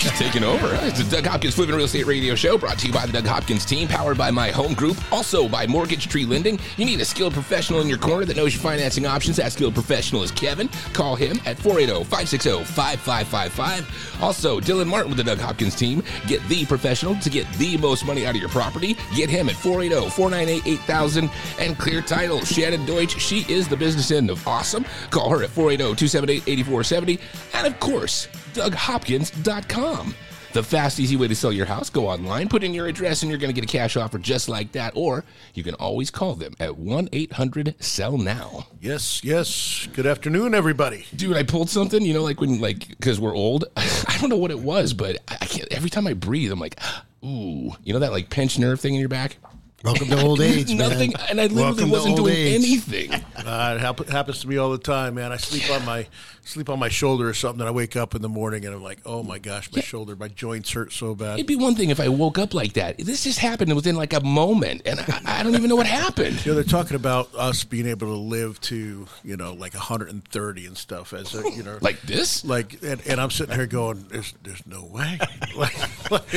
Taking over. It's the Doug Hopkins Flipping Real Estate Radio Show brought to you by the Doug Hopkins team, powered by my home group, also by Mortgage Tree Lending. You need a skilled professional in your corner that knows your financing options. That skilled professional is Kevin. Call him at 480 560 5555. Also, Dylan Martin with the Doug Hopkins team. Get the professional to get the most money out of your property. Get him at 480 498 8000 and clear title. Shannon Deutsch, she is the business end of awesome. Call her at 480 278 8470. And of course, DougHopkins.com. The fast, easy way to sell your house. Go online, put in your address, and you're going to get a cash offer just like that. Or you can always call them at 1 800 Sell Now. Yes, yes. Good afternoon, everybody. Dude, I pulled something, you know, like when, like, because we're old. I don't know what it was, but I can't, every time I breathe, I'm like, ooh, you know, that like pinched nerve thing in your back? Welcome to old age, Nothing, man. and I literally Welcome wasn't doing age. anything. Uh, it hap- happens to me all the time, man. I sleep on my sleep on my shoulder or something, and I wake up in the morning and I'm like, oh my gosh, my shoulder, my joints hurt so bad. It'd be one thing if I woke up like that. This just happened within like a moment, and I, I don't even know what happened. You know, they're talking about us being able to live to you know like 130 and stuff as a you know Like this? like and, and I'm sitting here going, there's there's no way, like, like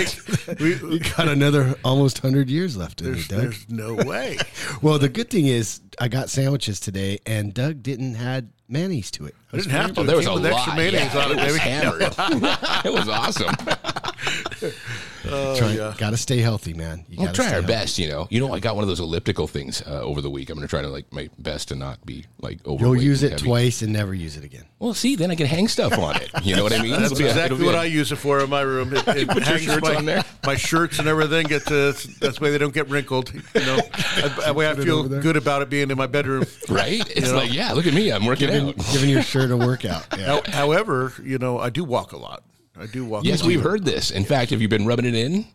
we, You got another almost 100 years left in you, there's Doug. there's no way. Well, the good thing is I got sandwiches today, and Doug didn't add mayonnaise to it. I didn't have to. There was It a lot. extra mayonnaise yeah, on it, it was baby. hammered. it was awesome. Try, Got to stay healthy, man. You We'll gotta try our healthy. best, you know. You know, I got one of those elliptical things uh, over the week. I'm going to try to like my best to not be like overweight. You'll use it heavy. twice and never use it again. Well, see, then I can hang stuff on it. You know what I mean? That's It'll be exactly be what a- I use it for in my room. It, it put your hangs shirts my, on there? my shirts and everything get to. That's why they don't get wrinkled. You know, that that way I feel good about it being in my bedroom. Right? It's like, yeah, look at me. I'm working Giving, out. giving your shirt a workout. Yeah. However, you know, I do walk a lot. I do walk. Yes, we've heard this. In fact, have you been rubbing it in?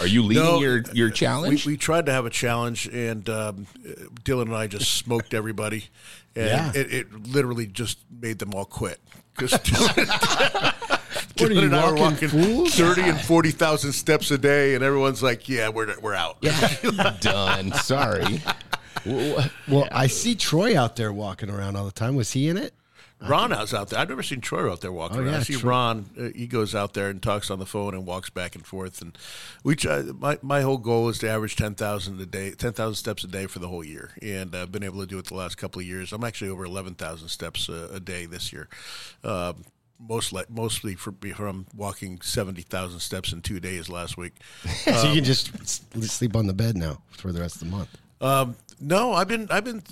Are you leading No, your your challenge? we tried to have a challenge, and um, Dylan and I just smoked everybody, and Yeah. it, it literally just made them all quit. Because Dylan, you, and I were walking walking fools? thirty and forty thousand steps a day, and everyone's like, "Yeah, we're we're out." yeah, done. Sorry. Wh- Well, I see Troy out there walking around all the time. Was he in it? Ron is out there. I've never seen Troy out there walking Oh, around. I see Troy. Ron. Uh, he goes out there and talks on the phone and walks back and forth. And we try. My, my whole goal is to average ten thousand a day, ten thousand steps a day for the whole year. And I've been able to do it the last couple of years. I'm actually over eleven thousand steps a, a day this year. Um, most mostly for, from walking seventy thousand steps in two days last week. so Um, you can just sleep on the bed now for the rest of the month. Um, no, I've been, I've been,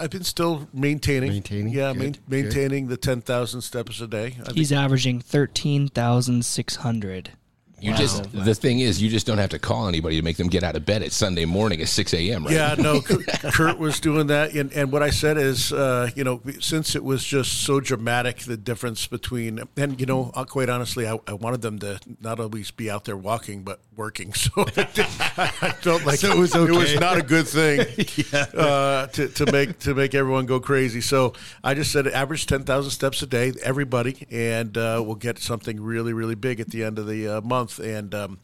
I've been still maintaining, Maintaining? yeah, Good, main, good. maintaining the ten thousand steps a day. I He's averaging 13,600. You just the thing is, you just don't have to call anybody to make them get out of bed at Sunday morning at six a.m. Right? Yeah, no, Kurt Kurt was doing that, and, and what I said is, uh, you know, since it was just so dramatic, the difference between, and you know, uh, quite honestly, I, I wanted them to not always be out there walking, but working. So I felt like So it was okay. it was not a good thing uh, to, to make to make everyone go crazy. So I just said average ten thousand steps a day, everybody, and uh, we'll get something really, really big at the end of the uh, month. And um,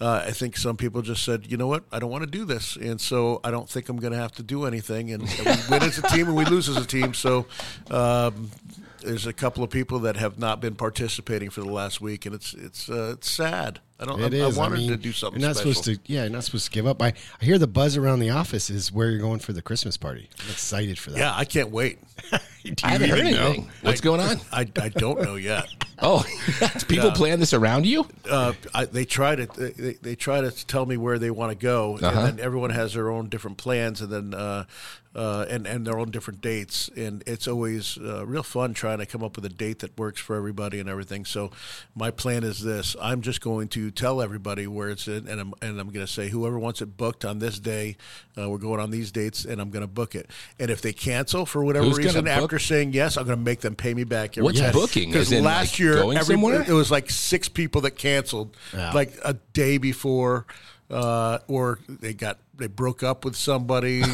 uh, I think some people just said, you know what, I don't want to do this, and so I don't think I'm going to have to do anything. And we win as a team, and we lose as a team. So. Um, there's a couple of people that have not been participating for the last week, and it's it's uh, it's sad. I don't. It I, is. I wanted mean, to do something. You're not special. supposed to. Yeah, you're not supposed to give up. I, I hear the buzz around the office is where you're going for the Christmas party. I'm excited for that. Yeah, I can't wait. I haven't heard even know? anything. What's going on? I, I don't know yet. Oh, people plan this around you? uh, I, they try to they, they try to tell me where they want to go, Uh-huh. and then everyone has their own different plans, and then uh, uh, and and their own different dates, and it's always uh, real fun trying to come up with a date that works for everybody and everything. So my plan is this: I'm just going to tell everybody where it's in, and I'm and I'm going to say whoever wants it booked on this day, uh, we're going on these dates, and I'm going to book it. And if they cancel for whatever Who's reason book? after saying yes, I'm going to make them pay me back. Every What's time. booking? Because last like, year, every- somewhere? it was like six people that canceled Yeah. like a day before. uh, or they got they broke up with somebody.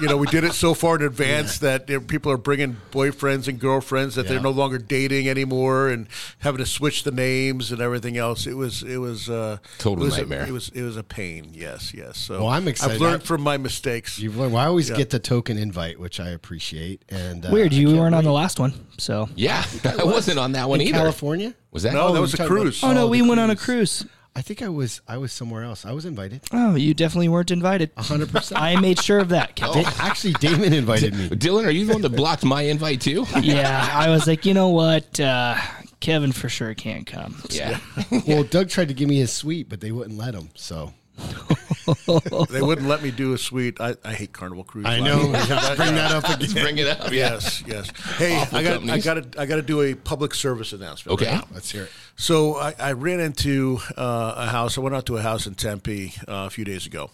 You know, we did it so far in advance that you know, people are bringing boyfriends and girlfriends that they're no longer dating anymore, and having to switch the names and everything else. It was it was uh, Total it was a- nightmare. it was it was a pain. Yes, yes. So Well, I'm excited. I've learned I- from my mistakes. You've learned. Well, I always Yeah. get the token invite, which I appreciate. And uh, Weird, you can't weren't on the last one, so. Yeah, I wasn't on that one in either. California. Was that? No, that Oh, was a talking about- cruise. Oh no, Oh, we the went on a cruise. Cruise. I think I was. I was somewhere else. I was invited. Oh, you definitely weren't invited. hundred percent. I made sure of that, Kevin. Da- Actually, Damon invited me. Dylan, are you the one that blocked my invite too? yeah, I was like, you know what, uh, Kevin for sure can't come. Yeah. Well, Doug tried to give me his suite, but they wouldn't let him. So They wouldn't let me do a suite. I, I hate Carnival Cruise. I know. Bring that up again. Bring it up. Yes, yes. Hey, Awful I got I got to I got to do a public service announcement. Okay. right? Let's hear it. So I, I ran into uh, a house. I went out to a house in Tempe uh, a few days ago.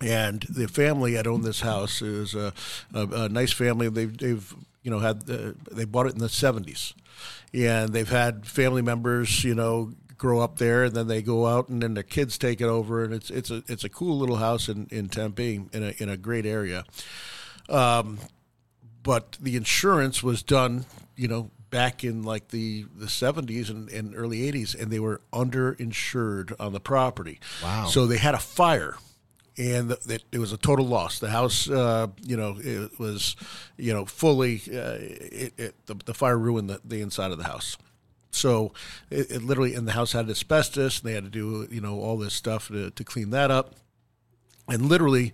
And the family that owned this house is a, a, a nice family. They've, they've you know had uh, they bought it in the seventies, and they've had family members you know grow up there, and then they go out, and then their kids take it over, and it's it's a it's a cool little house in, in Tempe in a in a great area Um, but the insurance was done, you know, back in like the the seventies and, and early eighties, and they were underinsured on the property. Wow. So they had a fire. And that it was a total loss. The house, uh, you know, it was, you know, fully. Uh, it, it, the, the fire ruined the, the inside of the house. So it, it literally, and the house had asbestos. And they had to do, you know, all this stuff to, to clean that up and literally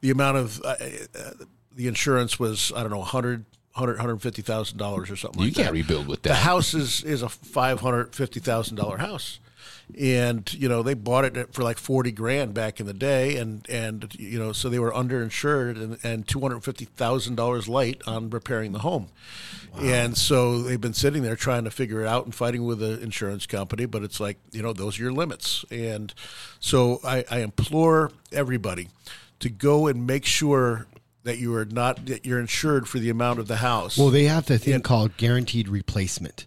the amount of uh, uh, the insurance was I don't know 100 100 150,000 dollars or something You like can't that. rebuild with that. The house is is a 550,000 dollar house. And you know they bought it for like forty grand back in the day, and and you know so they were underinsured and, and two hundred fifty thousand dollars light on repairing the home, and so they've been sitting there trying to figure it out and fighting with the insurance company, but it's like you know those are your limits, and so I, I implore everybody to go and make sure that you are not that you're insured for the amount of the house. Well, they have the thing called guaranteed replacement,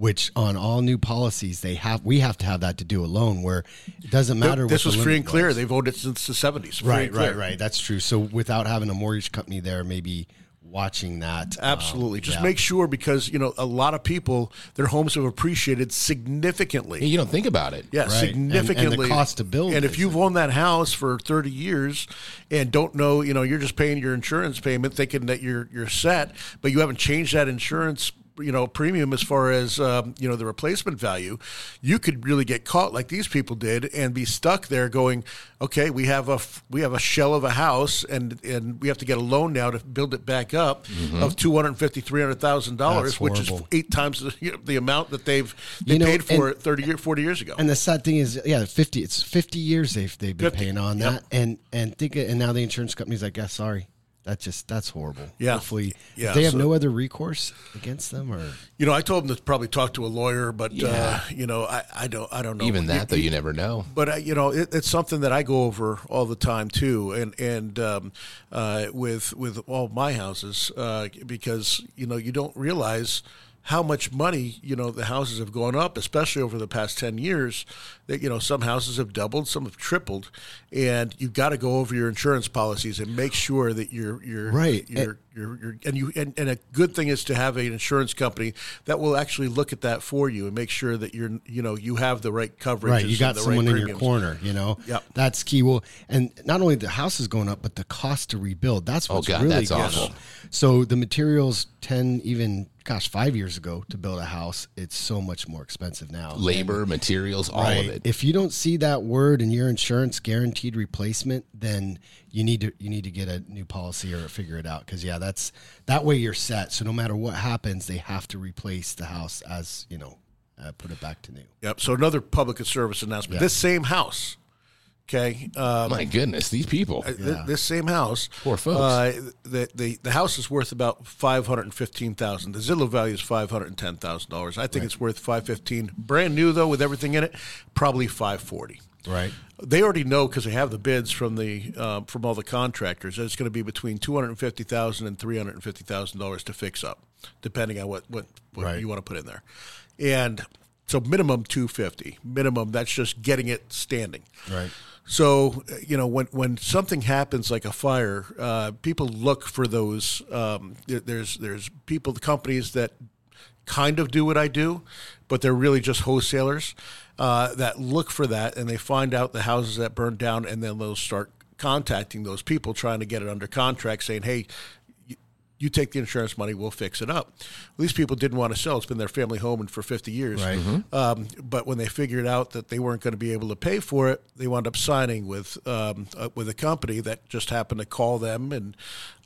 which on all new policies they have. We have to have that to do a loan where it doesn't matter. this what was the free and clear. was. They've owned it since the seventies. Right, right, right. That's true. So without having a mortgage company there, maybe watching that. um, Absolutely. Just yeah. make sure because you know a lot of people their homes have appreciated significantly. You don't think about it. Yeah, Right. And- and the significantly. cost to build And if you've owned that house for thirty years and don't know, you know, you're just paying your insurance payment, thinking that you're you're set, but you haven't changed that insurance. You know, premium as far as um, you know the replacement value, you could really get caught like these people did and be stuck there, going, "Okay, we have a f- we have a shell of a house, and and we have to get a loan now to build it back up of two hundred fifty, three hundred thousand dollars, which is eight times the, you know, the amount that they've they You know, paid for and- it thirty year, forty years ago." And the sad thing is, yeah, fifty. It's fifty years they've they've been 50, paying on yep. that, and and think, and now the insurance company's like, yeah, sorry, that's just that's horrible. Yeah. hopefully, Yeah, they have so- no other recourse against them, or You know, I told them to probably talk to a lawyer, but Yeah. uh, you know, I, I don't, I don't know. Even that, though, you never know. But uh, you know, it, it's something that I go over all the time too, and and um, uh, with with all my houses uh, because you know you don't realize how much money you know the houses have gone up, especially over the past ten years. That you know some houses have doubled, some have tripled, and you've got to go over your insurance policies and make sure that you're you're Right. You're, you're, you're, and you and, and a good thing is to have an insurance company that will actually look at that for you and make sure that you're you know you have the right coverage. right, you got the someone right in your corner. You know, Yep. that's key. Well, and not only the house is going up, but the cost to rebuild. That's Oh, what's God, really that's good. awful. So the materials ten even gosh five years ago to build a house, it's so much more expensive now. Labor, materials, all Right. of it. If you don't see that word in your insurance guaranteed replacement, then you need to you need to get a new policy or figure it out because yeah, that's that way you're set. So no matter what happens, they have to replace the house as you know, uh, put it back to new. Yep. So another public service announcement. Yeah. This same house, okay, um, My goodness, these people. th- this same house, Poor folks. Uh, the, the the house is worth about five hundred and fifteen thousand. The Zillow value is five hundred and ten thousand dollars. I think it's worth five fifteen. Brand new though, with everything in it, probably five forty. Right. They already know because they have the bids from the uh, from all the contractors that it's going to be between two hundred and fifty thousand and three hundred and fifty thousand dollars to fix up, depending on what what, what Right. you want to put in there. And so minimum 250 minimum that's just getting it standing Right. so you know when when something happens like a fire uh, people look for those um, there- there's there's people the companies that kind of do what I do, but they're really just wholesalers uh, that look for that and they find out the houses that burned down and then they'll start contacting those people trying to get it under contract saying, hey, you, you take the insurance money, we'll fix it up. These people didn't want to sell. It's been their family home and for 50 years. Right. Um, but when they figured out that they weren't going to be able to pay for it, they wound up signing with um, uh, with a company that just happened to call them and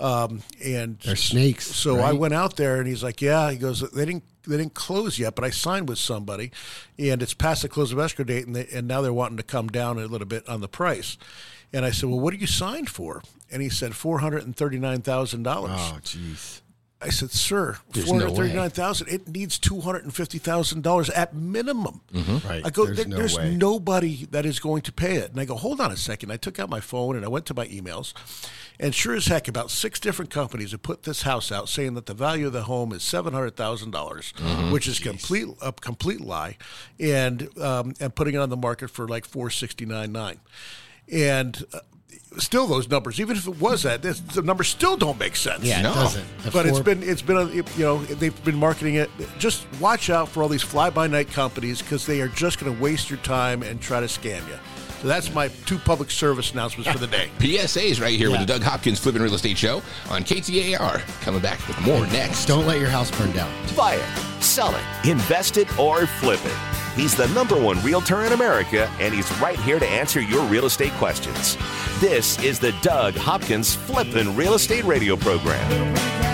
um, and They're snakes, So I went out there and he's like, "Yeah." He goes, "They didn't they didn't close yet, but I signed with somebody, and it's past the close of escrow date, and they, and now they're wanting to come down a little bit on the price." And I said, "Well, what are you signed for?" And he said, four hundred and thirty nine thousand dollars. Oh, jeez. I said, "Sir, There's four no hundred thirty-nine thousand. It needs two hundred and fifty thousand dollars at minimum." Mm-hmm. Right. I go, There's "There- no "There's way." nobody that is going to pay it." And I go, "Hold on a second. I took out my phone and I went to my emails, and sure as heck, about six different companies have put this house out saying that the value of the home is seven hundred thousand dollars, mm-hmm. which is complete a complete lie, and um, and putting it on the market for like four sixty-nine nine, and. Uh, Still, those numbers, even if it was that, this, the numbers still don't make sense Yeah, No. it doesn't. The but it's four- been it's been a, you know they've been marketing it. Just watch out for all these fly by night companies because they are just going to waste your time and try to scam you. So that's my two public service announcements for the day. PSAs right here with the Doug Hopkins Flipping Real Estate Show on KTAR. Coming back with more next. Don't let your house burn down. Buy it, sell it, invest it, or flip it. He's the number one realtor in America, and he's right here to answer your real estate questions. This is the Doug Hopkins Flippin' Real Estate Radio Program.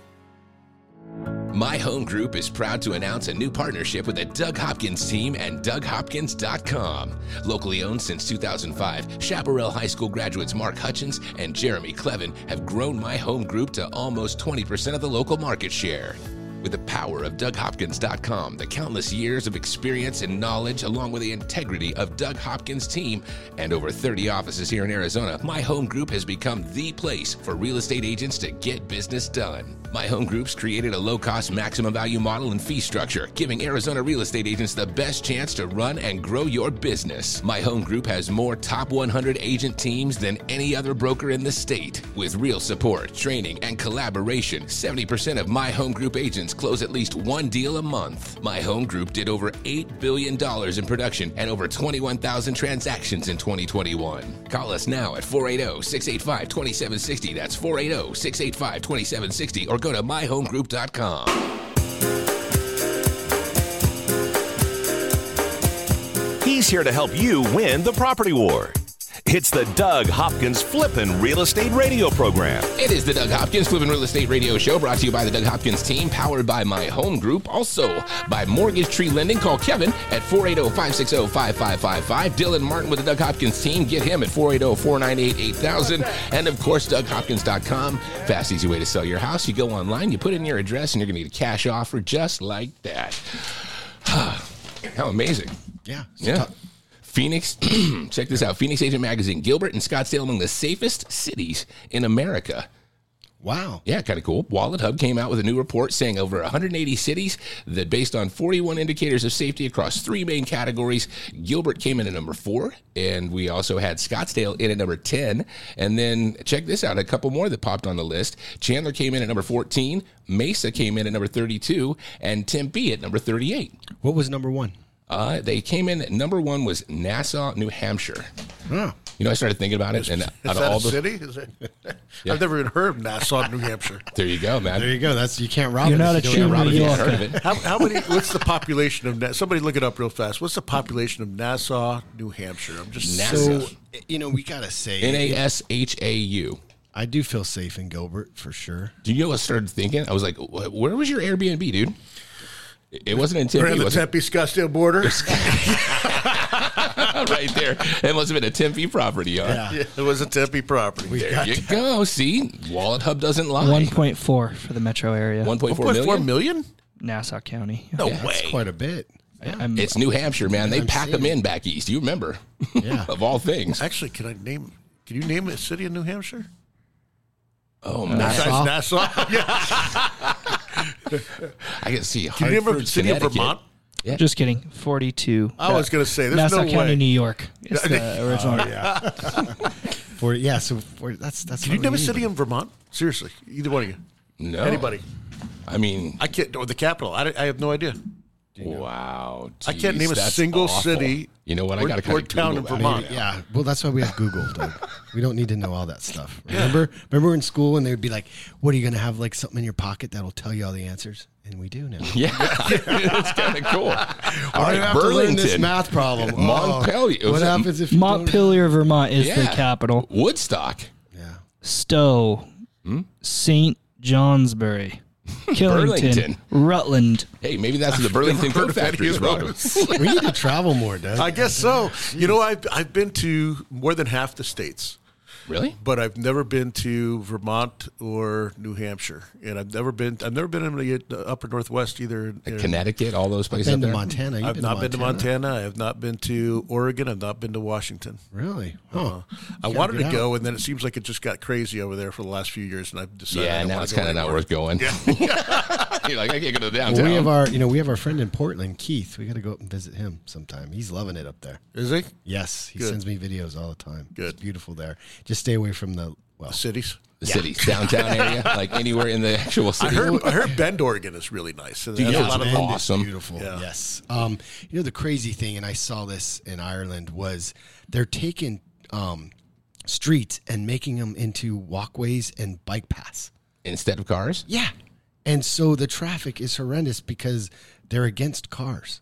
My Home Group is proud to announce a new partnership with the Doug Hopkins team and DougHopkins.com. Locally owned since 2005, Chaparral High School graduates Mark Hutchins and Jeremy Clevin have grown My Home Group to almost 20% of the local market share. With the power of DougHopkins.com, the countless years of experience and knowledge, along with the integrity of Doug Hopkins' team, and over 30 offices here in Arizona, My Home Group has become the place for real estate agents to get business done. My Home Group's created a low cost maximum value model and fee structure, giving Arizona real estate agents the best chance to run and grow your business. My Home Group has more top 100 agent teams than any other broker in the state. With real support, training, and collaboration, 70% of My Home Group agents close at least one deal a month. My Home Group did over $8 billion in production and over 21,000 transactions in 2021. Call us now at 480 685 2760. That's 480 685 2760 or go to myhomegroup.com. He's here to help you win the property war. It's the Doug Hopkins Flippin' Real Estate Radio Program. It is the Doug Hopkins Flippin' Real Estate Radio Show brought to you by the Doug Hopkins team, powered by My Home Group, also by Mortgage Tree Lending. Call Kevin at 480-560-5555. Dylan Martin with the Doug Hopkins team. Get him at 480-498-8000. And of course, DougHopkins.com. Fast, easy way to sell your house. You go online, you put in your address, and you're going to get a cash offer just like that. How amazing. Yeah. Yeah. Phoenix, check this out. Phoenix Agent Magazine, Gilbert and Scottsdale among the safest cities in America. Wow. Yeah, kind of cool. WalletHub came out with a new report saying over 180 cities that, based on 41 indicators of safety across three main categories, Gilbert came in at number four, and we also had Scottsdale in at number 10. And then check this out: a couple more that popped on the list. Chandler came in at number 14, Mesa came in at number 32, and Tempe at number 38. What was number one? Uh, they came in at number one was Nassau, New Hampshire. Oh. You know, I started thinking about it, and Is out of that all a the city? Is it? I've never even heard of Nassau, New Hampshire. there you go, man. There you go. That's you can't rob You're it not if a you true don't rob New it. Yorker. heard of it. How, how many? What's the population of? Na- Somebody look it up real fast. What's the population of Nassau, New Hampshire? I'm just Nassau. So you know, we gotta say N A S H A U. I do feel safe in Gilbert for sure. Do you know what I started thinking? I was like, where was your Airbnb, dude? It wasn't in We're Tempe, in the was? Tempe Scottsdale border. right there. It must have been a Tempe property, huh? Yeah, it was a Tempe property. There you go. See, WalletHub doesn't lie. 1.4 for the metro area. 1.4 1.4 million. million? Nassau County. No Yeah, way. That's quite a bit. I'm, It's New Hampshire, man. They I'm pack them in back east. You remember? Yeah. of all things. Actually, can I name? Can you name a city in New Hampshire? Oh man, Nassau. Nassau. yeah. I can see. Can you name a Hartford, city of Connecticut. Vermont? just kidding. 42. I was going to say, there's Nassau no County, way. New York. It's the oh, original. For yeah, so for, that's that's. Can you what name a need. city in Vermont? Seriously, either one of you. No, Anybody? I mean, I can't. Or the capital. I, I have no idea. Wow. I can't name a single awful. city You know what? I got to or kind of town in Vermont. Yeah, well, that's why we have Google, Doug. we don't need to know all that stuff. Remember, remember in school and they would be like, "What are you going to have like something in your pocket that'll tell you all the answers?" And we do now. Yeah, it's kind of cool. All I right, have to learn this math problem. Oh, Montpelier. what happens if you don't- Montpelier, Vermont is the capital. Woodstock. Yeah, Stowe, Hmm? St. Johnsbury, Killington, Burlington. Rutland. Hey, maybe that's the Burlington heard Coat of Factory is of we need to travel more, Doug. I guess so. You know, I've I've been to more than half the states, Really? but I've never been to Vermont or New Hampshire, and I've never been I've never been in the uh, upper northwest either. Like Connecticut, all those places. been up to there? Montana. You've I've not been to Montana. I have not been to Oregon. I've not been to Washington. Really? Oh, I wanted get to out. go, and then it seems like it just got crazy over there for the last few years, and I've decided. I Yeah, don't now it's kind of not worth going. Yeah. You're like, I can't go to the downtown. Well, we have our, you know, we have our friend in Portland, Keith. We got to go up and visit him sometime. He's loving it up there. Is he Yes, he Good. sends me videos all the time. Good. it's beautiful there. Just stay away from the well. cities? the cities, downtown area, like anywhere in the actual I city. heard I heard Bend, Oregon is really nice. And Yeah, there's a lot Bend. them- awesome. beautiful. Yeah. Yes. Um, you know the crazy thing, and I saw this in Ireland was they're taking um, streets and making them into walkways and bike paths. Instead of cars? Yeah, and so the traffic is horrendous because they're against cars.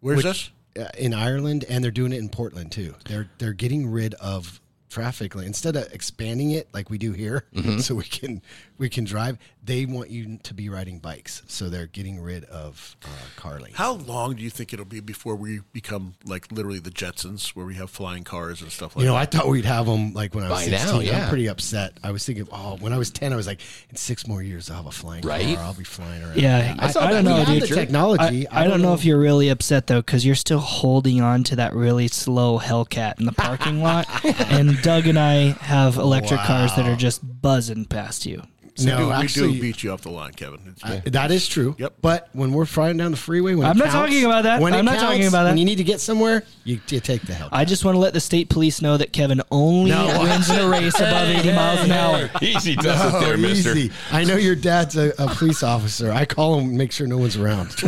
Where's this? uh, in Ireland, and they're doing it in Portland too. They're they're getting rid of traffic lane instead of expanding it like we do here, Mm-hmm. so we can we can drive. They want you to be riding bikes, so they're getting rid of uh, car lanes. How long do you think it'll be before we become like literally the Jetsons, where we have flying cars and stuff like You know, that? I thought we'd have them like when I was By now, yeah. I'm pretty upset. I was thinking, oh, when I was 10, I was like, in six more years, I'll have a flying Right? car. I'll be flying around. Yeah, I, saw I don't know, the dude. the technology. I, I don't know if you're really upset though, because you're still holding on to that really slow Hellcat in the parking lot, and Doug and I have electric cars that are just buzzing past you. we, No, do, actually, we do beat you off the line, Kevin. It's- I- that is true. Yep. But when we're flying down the freeway, when I'm not counts- talking about that. When it I'm not talking counts, about that. When you need to get somewhere, you, you take the help. I just want to let the state police know that Kevin only No. wins in a race above 80 miles an hour. Easy does it there, mister. easy. I know your dad's a, a police officer. I call him, make sure no one's around.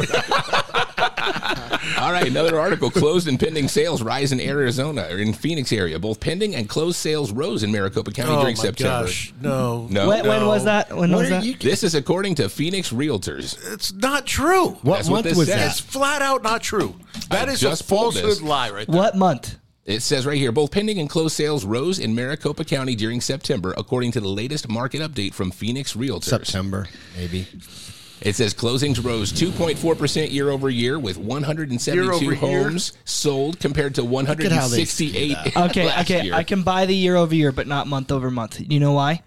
All right, another article. Closed and pending sales rise in Arizona or in Phoenix area. Both pending and closed sales rose in Maricopa County oh my during September. gosh, no, No. When, when was that? When What was are that? you- This is according to Phoenix Realtors. it's not true. What That's what month this was says. that? It's flat out not true. That I is just a pulled falsehood this. lie, right there. What month? It says right here, both pending and closed sales rose in Maricopa County during September, according to the latest market update from Phoenix Realtors. September, maybe. It says closings rose 2.4% year over year, with 172 Year over year? homes sold compared to at how they 168 Okay, last okay, year. I can buy the year over year, but not month over month. You know why?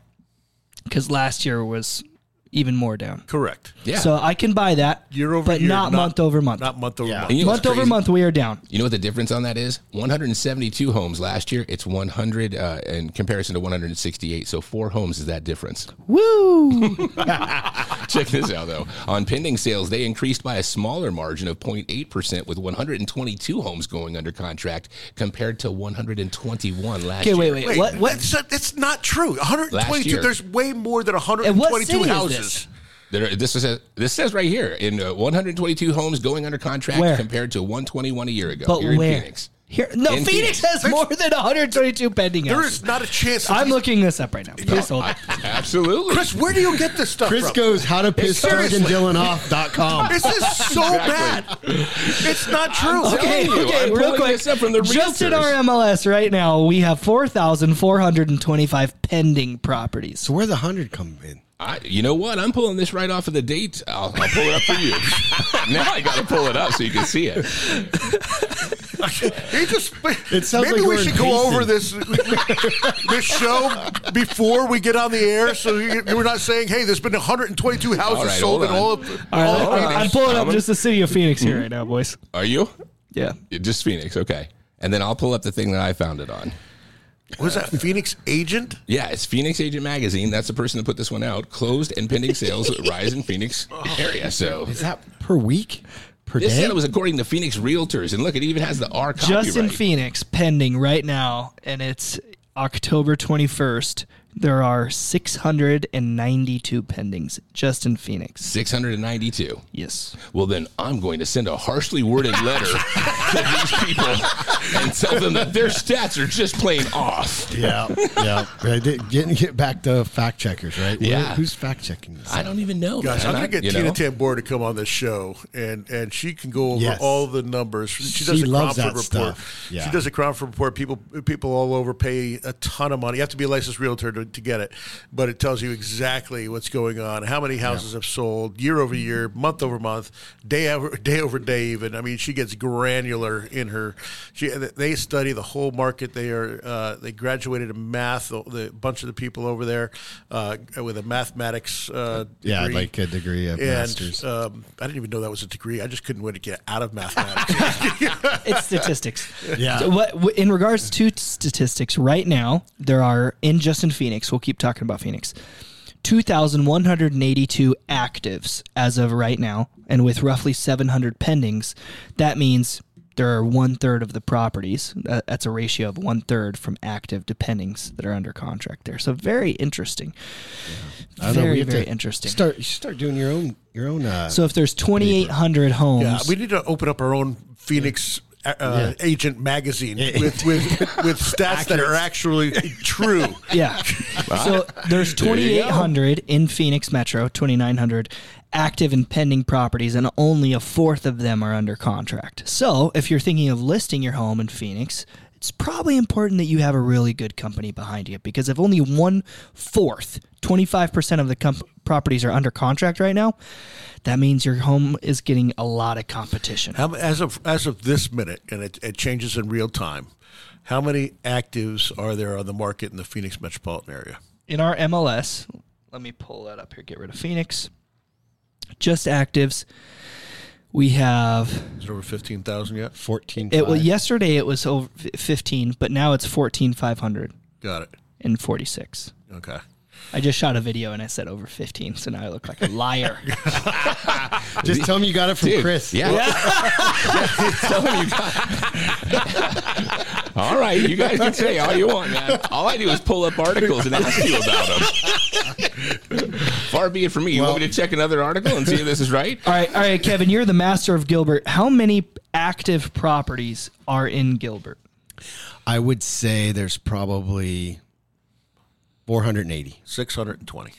Because last year was even more down. Correct. Yeah. So I can buy that Year over but year, not, month over month. Not month over Yeah. month. You know month over month, we are down. You know what the difference on that is? 172 homes last year. It's 100 uh, in comparison to 168. So four homes is that difference. Woo! Check this out though. On pending sales, they increased by a smaller margin of 0.8% with 122 homes going under contract compared to 121 last Okay, year. wait, wait. Wait, what? What? That's, that's not true. 122. There's way more than And 122 what city is this? There, this says this says right here in uh, 122 homes going under contract Where? compared to 121 a year ago. But here where? in Phoenix. Here, no. In Phoenix, Phoenix. has more than 122 pending There houses. is not a chance. I'm these- looking this up right now. Please hold it. Absolutely. Chris, where do you get this stuff Chris from? goes how to piss Doug and Seriously. Dylan off.com. This is so bad. It's not true. I'm Okay, you, okay, I'm real pulling quick. this up from the Just in our MLS right now, we have 4,425 pending properties. So where the hundred come in? I, you know what? I'm pulling this right off of the date. I'll, I'll pull it up for you. now I got to pull it up so you can see it. He just. It sounds maybe like we we're should in go over this this show before we get on the air, so you, you're not saying, "Hey, there's been 122 houses All right, sold in hold all on. of All right, all I'm- I'm, Phoenix." pulling up just the city of Phoenix here hmm. right now, boys. Are you? Yeah. Yeah, Just Phoenix. Okay. And then I'll pull up the thing that I found it on. Was that Phoenix agent? Yeah, it's Phoenix Agent Magazine. That's the person that put this one out. Closed and pending sales rise in Phoenix area. So Is that per week? Per this day? said it was according to Phoenix Realtors, and look, it even has the R copyright. Just in Phoenix, pending right now, and it's October 21st. There are 692 pendings just in Phoenix. 692. Yes. Well, then I'm going to send a harshly worded letter to these people and tell them that their stats are just plain off. Yeah, yeah. Right, Getting get back to fact checkers, right? Where- Yeah. who's fact checking this? I don't even know. Guys, man. I'm gonna get you Tina know? Tamboer to come on this show, and and she can go over Yes. all the numbers. She, She does a loves Cromford that report. stuff. Yeah. She does a Cromford report. People people all over pay a ton of money. You have to be a licensed realtor to, to get it, but it tells you exactly what's going on, how many houses have sold year over year, month over month, day over day over day. Even I mean, she gets granular in her. She they study the whole market. They are uh, they graduated in math. The, the bunch of the people over there uh, with a mathematics. Uh, Yeah, degree. like a degree of And masters. um, I didn't even know that was a degree. I just couldn't wait to get out of mathematics. It's statistics. Yeah. So what, in regards to statistics, right now, there are, in just in Phoenix, we'll keep talking about Phoenix, 2,182 actives as of right now. And with roughly 700 pendings, that means there are one third of the properties. That- That's a ratio of one third from active to pendings that are under contract there. So very interesting. I don't know, we Very, very interesting. Start you start doing your own your own. Uh, So if there's 2,800 homes. yeah, we need to open up our own Phoenix. Uh, Yeah. agent magazine with with with stats that are actually true. Yeah. so there's There 2,800 in Phoenix Metro, 2,900 active and pending properties, and only a fourth of them are under contract. So if you're thinking of listing your home in Phoenix, it's probably important that you have a really good company behind you because if only one fourth, 25% of the comp- properties are under contract right now, that means your home is getting a lot of competition. How, as of as of this minute, and it, it changes in real time. How many actives are there on the market in the Phoenix metropolitan area? in our MLS, let me pull that up here. Get rid of Phoenix. Just actives. We have Is it over fifteen thousand yet? fourteen. it. Well, yesterday it was over fifteen, but now it's fourteen five hundred Got it. and forty six. Okay. I just shot a video and I said over fifteen, so now I look like a liar. Just tell me you got it from Dude, Chris. Yeah. Tell him you got. all right, you guys can say all you want, man. All I do is pull up articles and ask you about them. Far be it from me. You want me to check another article and see if this is right? all right, all right, Kevin, you're the master of Gilbert. How many active properties are in Gilbert? I would say there's probably four hundred and eighty. Six hundred and twenty.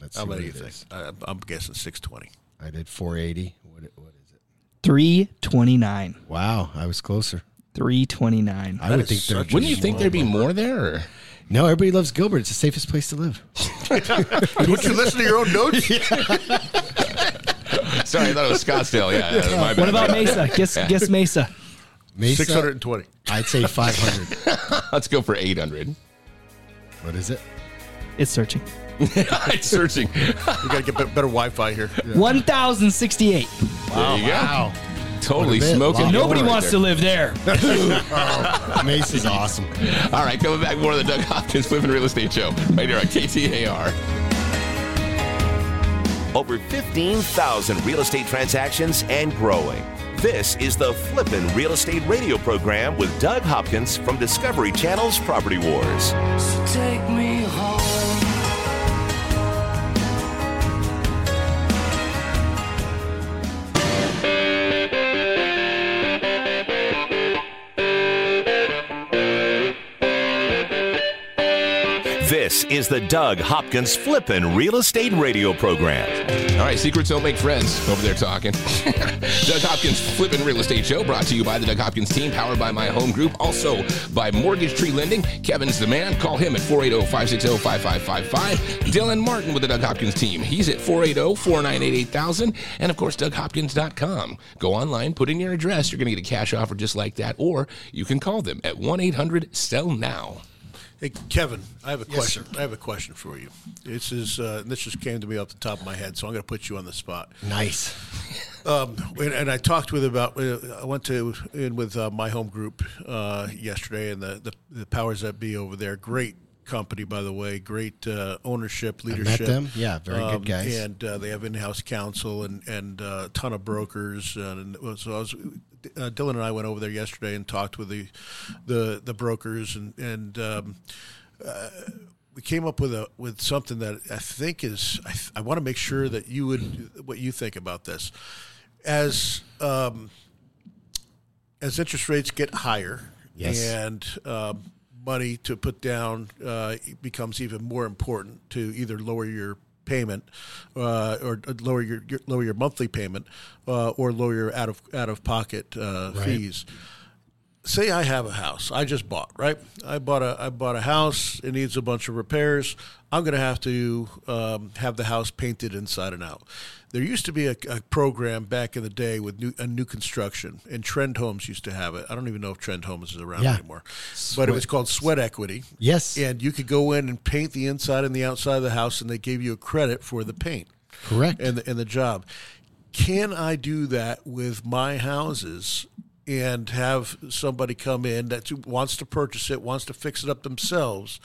Let's How many do you think? I, I'm guessing six twenty. I did four eighty. What, what is it? Three twenty nine. Wow, I was closer. Three twenty nine. I would is think there. such Wouldn't you think there'd be more there? Or? No, everybody loves Gilbert. It's the safest place to live. Would you listen to your own notes? Sorry, I thought it was Scottsdale. Yeah, yeah, my bad. What about Mesa? Guess guess Mesa. Mesa, Six hundred and twenty. I'd say five hundred. Let's go for 800. what is it? It's searching. it's searching. We got to get better Wi-Fi here. 1,068. there you wow. go. Totally What a bit. smoking. Wow. Nobody right wants there. to live there. Oh, Mace is awesome. All right, coming back more of the Doug Hopkins Flipping Real Estate Show right here on KTAR. Over 15,000 real estate transactions and growing. This is the Flippin' Real Estate Radio program with Doug Hopkins from Discovery Channel's Property Wars. Take This is the Doug Hopkins Flippin' Real Estate Radio program. All right, secrets don't make friends over there talking. Doug Hopkins Flippin' Real Estate Show brought to you by the Doug Hopkins team, powered by my home group, also by Mortgage Tree Lending. Kevin's the man. Call him at 480 560 5555. Dylan Martin with the Doug Hopkins team. He's at 480 498 8000. And of course, DougHopkins.com. Go online, put in your address. You're going to get a cash offer just like that. Or you can call them at 1 800 Sell Now. Hey, Kevin, I have a Yes, question. sir. I have a question for you. This is uh, this just came to me off the top of my head, so I'm going to put you on the spot. Nice. Um, and, and I talked with about. Uh, I went to in with uh, my home group uh, yesterday, and the, the the powers that be over there. Great company, by the way. Great uh, ownership, leadership. them. Yeah, very good guys. And uh, they have in-house counsel and and uh, a ton of brokers. And so I was. Uh, Dylan and I went over there yesterday and talked with the the, the brokers and and. Um, we came up with a with something that I think is I, I want to make sure that you would what you think about this as um, as interest rates get higher Yes. and um, money to put down uh, becomes even more important to either lower your payment uh, or lower your, your lower your monthly payment uh, or lower your out of out of pocket uh, fees say I have a house I just bought, right? I bought a I bought a house. It needs a bunch of repairs. I'm going to have to um, have the house painted inside and out. There used to be a, a program back in the day with new, a new construction, and Trend Homes used to have it. I don't even know if Trend Homes is around Yeah. anymore, but it was called Sweat Equity. Yes. and you could go in and paint the inside and the outside of the house, and they gave you a credit for the paint Correct. and the, and the job. Can I do that with my houses and have somebody come in that wants to purchase it, wants to fix it up themselves,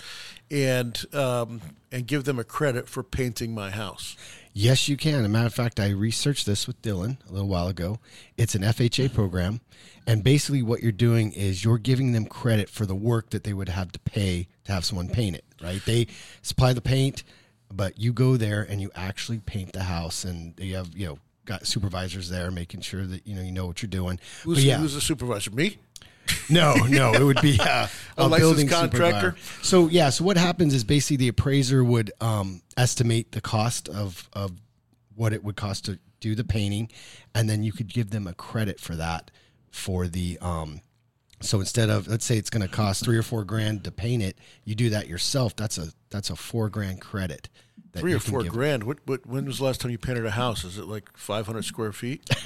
and um, and give them a credit for painting my house? Yes, you can. As a matter of fact, I researched this with Dylan a little while ago. It's an FHA program. And basically, what you're doing is you're giving them credit for the work that they would have to pay to have someone paint it, right? They supply the paint, but you go there and you actually paint the house, and you have, you know, got supervisors there making sure that, you know, you know what you're doing. Who's, yeah, who's the supervisor? Me? no, no, it would be uh, A a, building contractor? supervisor. So yeah, so what happens is basically the appraiser would um, estimate the cost of of what it would cost to do the painting, and then you could give them a credit for that for the. Um, so instead of let's say it's going to cost three or four grand to paint it, you do that yourself. That's a that's a four grand credit. Three or four grand. What, what? When was the last time you painted a house? Is it like 500 square feet?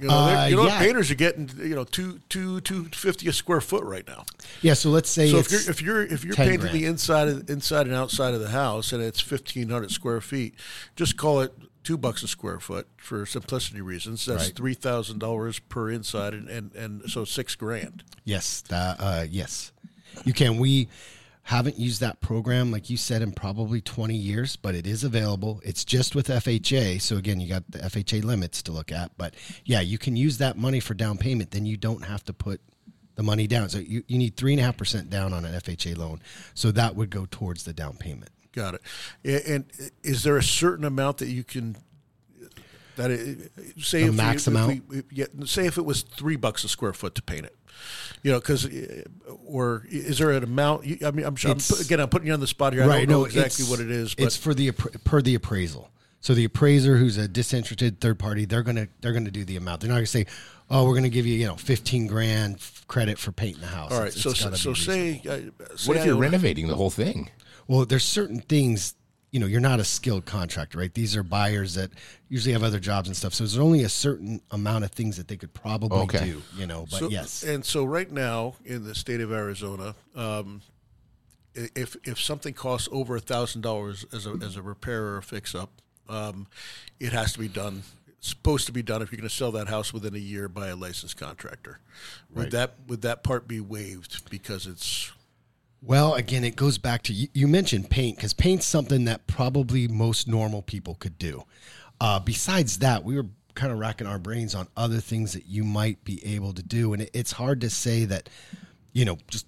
you know, Uh, you know yeah. painters are getting you know two two two fifty a square foot right now. Yeah. So let's say So if you're if you're if you're painting grand. the inside of, inside and outside of the house and it's fifteen hundred square feet, just call it two bucks a square foot for simplicity reasons. That's Right. three thousand dollars per inside and, and, and so six grand. Yes, that uh, yes, you can. We haven't used that program like you said in probably 20 years, but it is available. It's just with FHA, so again, you got the FHA limits to look at. But yeah, you can use that money for down payment. Then you don't have to put the money down. So you, you need three and a half percent down on an FHA loan. So that would go towards the down payment. Got it. And is there a certain amount that you can that it, say The if max we, if amount? we- yeah, say if it was three bucks a square foot to paint it, you know, because or is there an amount? I mean, I'm, sure, I'm again, I'm putting you on the spot here. I don't know exactly what it is, but it's for the per the appraisal. So the appraiser, who's a disinterested third party, they're gonna they're gonna do the amount. They're not gonna say, "Oh, we're gonna give you you know fifteen grand credit for painting the house." all right. It's- so it's so, so say, uh, say What if I you're renovating the whole thing? well, there's certain things. You know, you're not a skilled contractor, right? These are buyers that usually have other jobs and stuff. So there's only a certain amount of things that they could probably Okay. do. You know, but So- yes, And so right now in the state of Arizona, um, if if something costs over a thousand dollars as a as a repair or a fix up, um, it has to be done. It's supposed to be done if you're going to sell that house within a year by a licensed contractor. Would that would that part be waived because it's Well, again, it goes back to you, mentioned paint because paint's something that probably most normal people could do. Uh, besides that, we were kind of racking our brains on other things that you might be able to do, and it, it's hard to say that you know just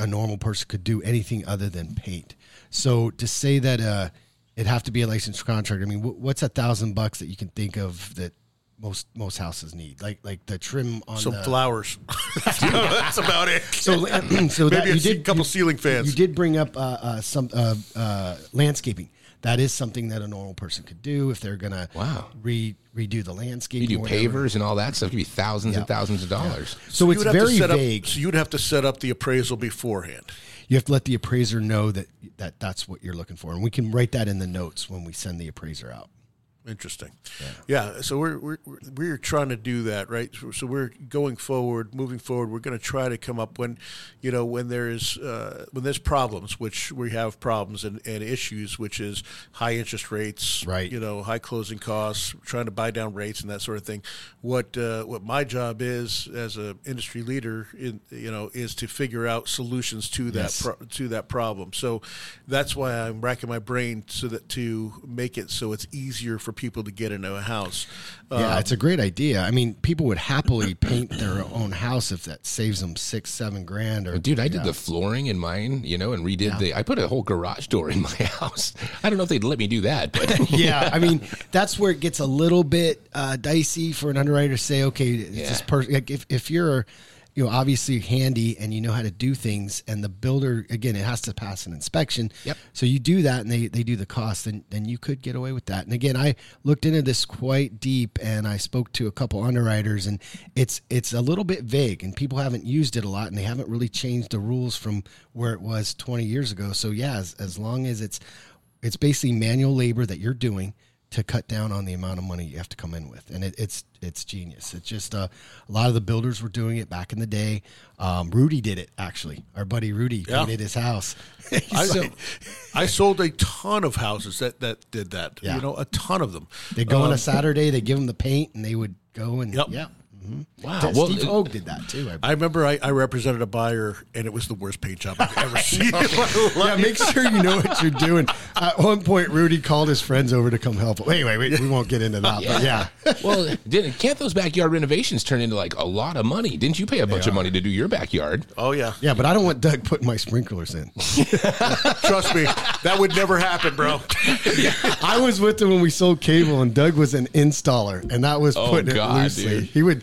a normal person could do anything other than paint. So to say that uh, it'd have to be a licensed contractor, I mean, wh- what's a thousand bucks that you can think of that most most houses need, like like the trim on some the flowers? That's about it. so, so that Maybe a you ce- did couple you- ceiling fans. You did bring up uh, uh, some uh, uh, landscaping. That is something that a normal person could do if they're gonna Wow. re, redo the landscaping. You do pavers and all that stuff. It could be thousands and thousands of dollars. So You it's would have to very set up- vague. so you'd have to set up the appraisal beforehand. you have to let the appraiser know that that that's what you're looking for, and we can write that in the notes when we send the appraiser out. Interesting. Yeah. so we're, we're we're- trying to do that, right? So, so we're going forward, moving forward. We're going to try to come up when, you know, when there's uh, when there's problems, which we have problems and, and issues, which is high interest rates, Right. You know, high closing costs, trying to buy down rates and that sort of thing. What uh, what my job is as a industry leader, in you know, is to figure out solutions to that Yes. pro- to that problem. So that's why I'm racking my brain so that to make it so it's easier for people to get into a house. Yeah, Um, it's a great idea. I mean, people would happily paint their own house if that saves them six, seven grand. Or Dude, I did yeah. the flooring in mine, you know, and redid the. I put a whole garage door in my house. I don't know if they'd let me do that, but yeah, I mean that's where it gets a little bit uh, dicey for an underwriter to say, okay, it's Yeah. this person. Like if if you're, you know, obviously handy and you know how to do things, and the builder again, it has to pass an inspection. Yep. So you do that, and they they do the cost, then then you could get away with that. And again, I looked into this quite deep, and I spoke to a couple underwriters, and it's it's a little bit vague, and people haven't used it a lot, and they haven't really changed the rules from where it was 20 years ago. So yeah, as, as long as it's it's basically manual labor that you're doing to cut down on the amount of money you have to come in with, and it, it's it's genius. It's just uh, a lot of the builders were doing it back in the day. Um, Rudy did it actually. Our buddy Rudy Yeah. painted his house. I, I sold a ton of houses that, that did that. Yeah. You know, a ton of them. they go on Um, a Saturday, they give them the paint, and they would go and Yep. yeah. Wow. Steve Well, Hogue did that too. I I remember I, I represented a buyer, and it was the worst paint job I've ever seen. yeah, make sure you know what you're doing. At one point, Rudy called his friends over to come help. Wait, wait, wait. We won't get into that. But yeah. well, didn't can't those backyard renovations turn into like a lot of money? Didn't you pay a bunch of money to do your backyard? Oh yeah. Yeah, but I don't want Doug putting my sprinklers in. Trust me, that would never happen, bro. I was with him when we sold cable, and Doug was an installer, and that was Oh, putting God, it loosely. dude. He would.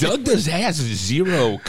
Doug does has zero.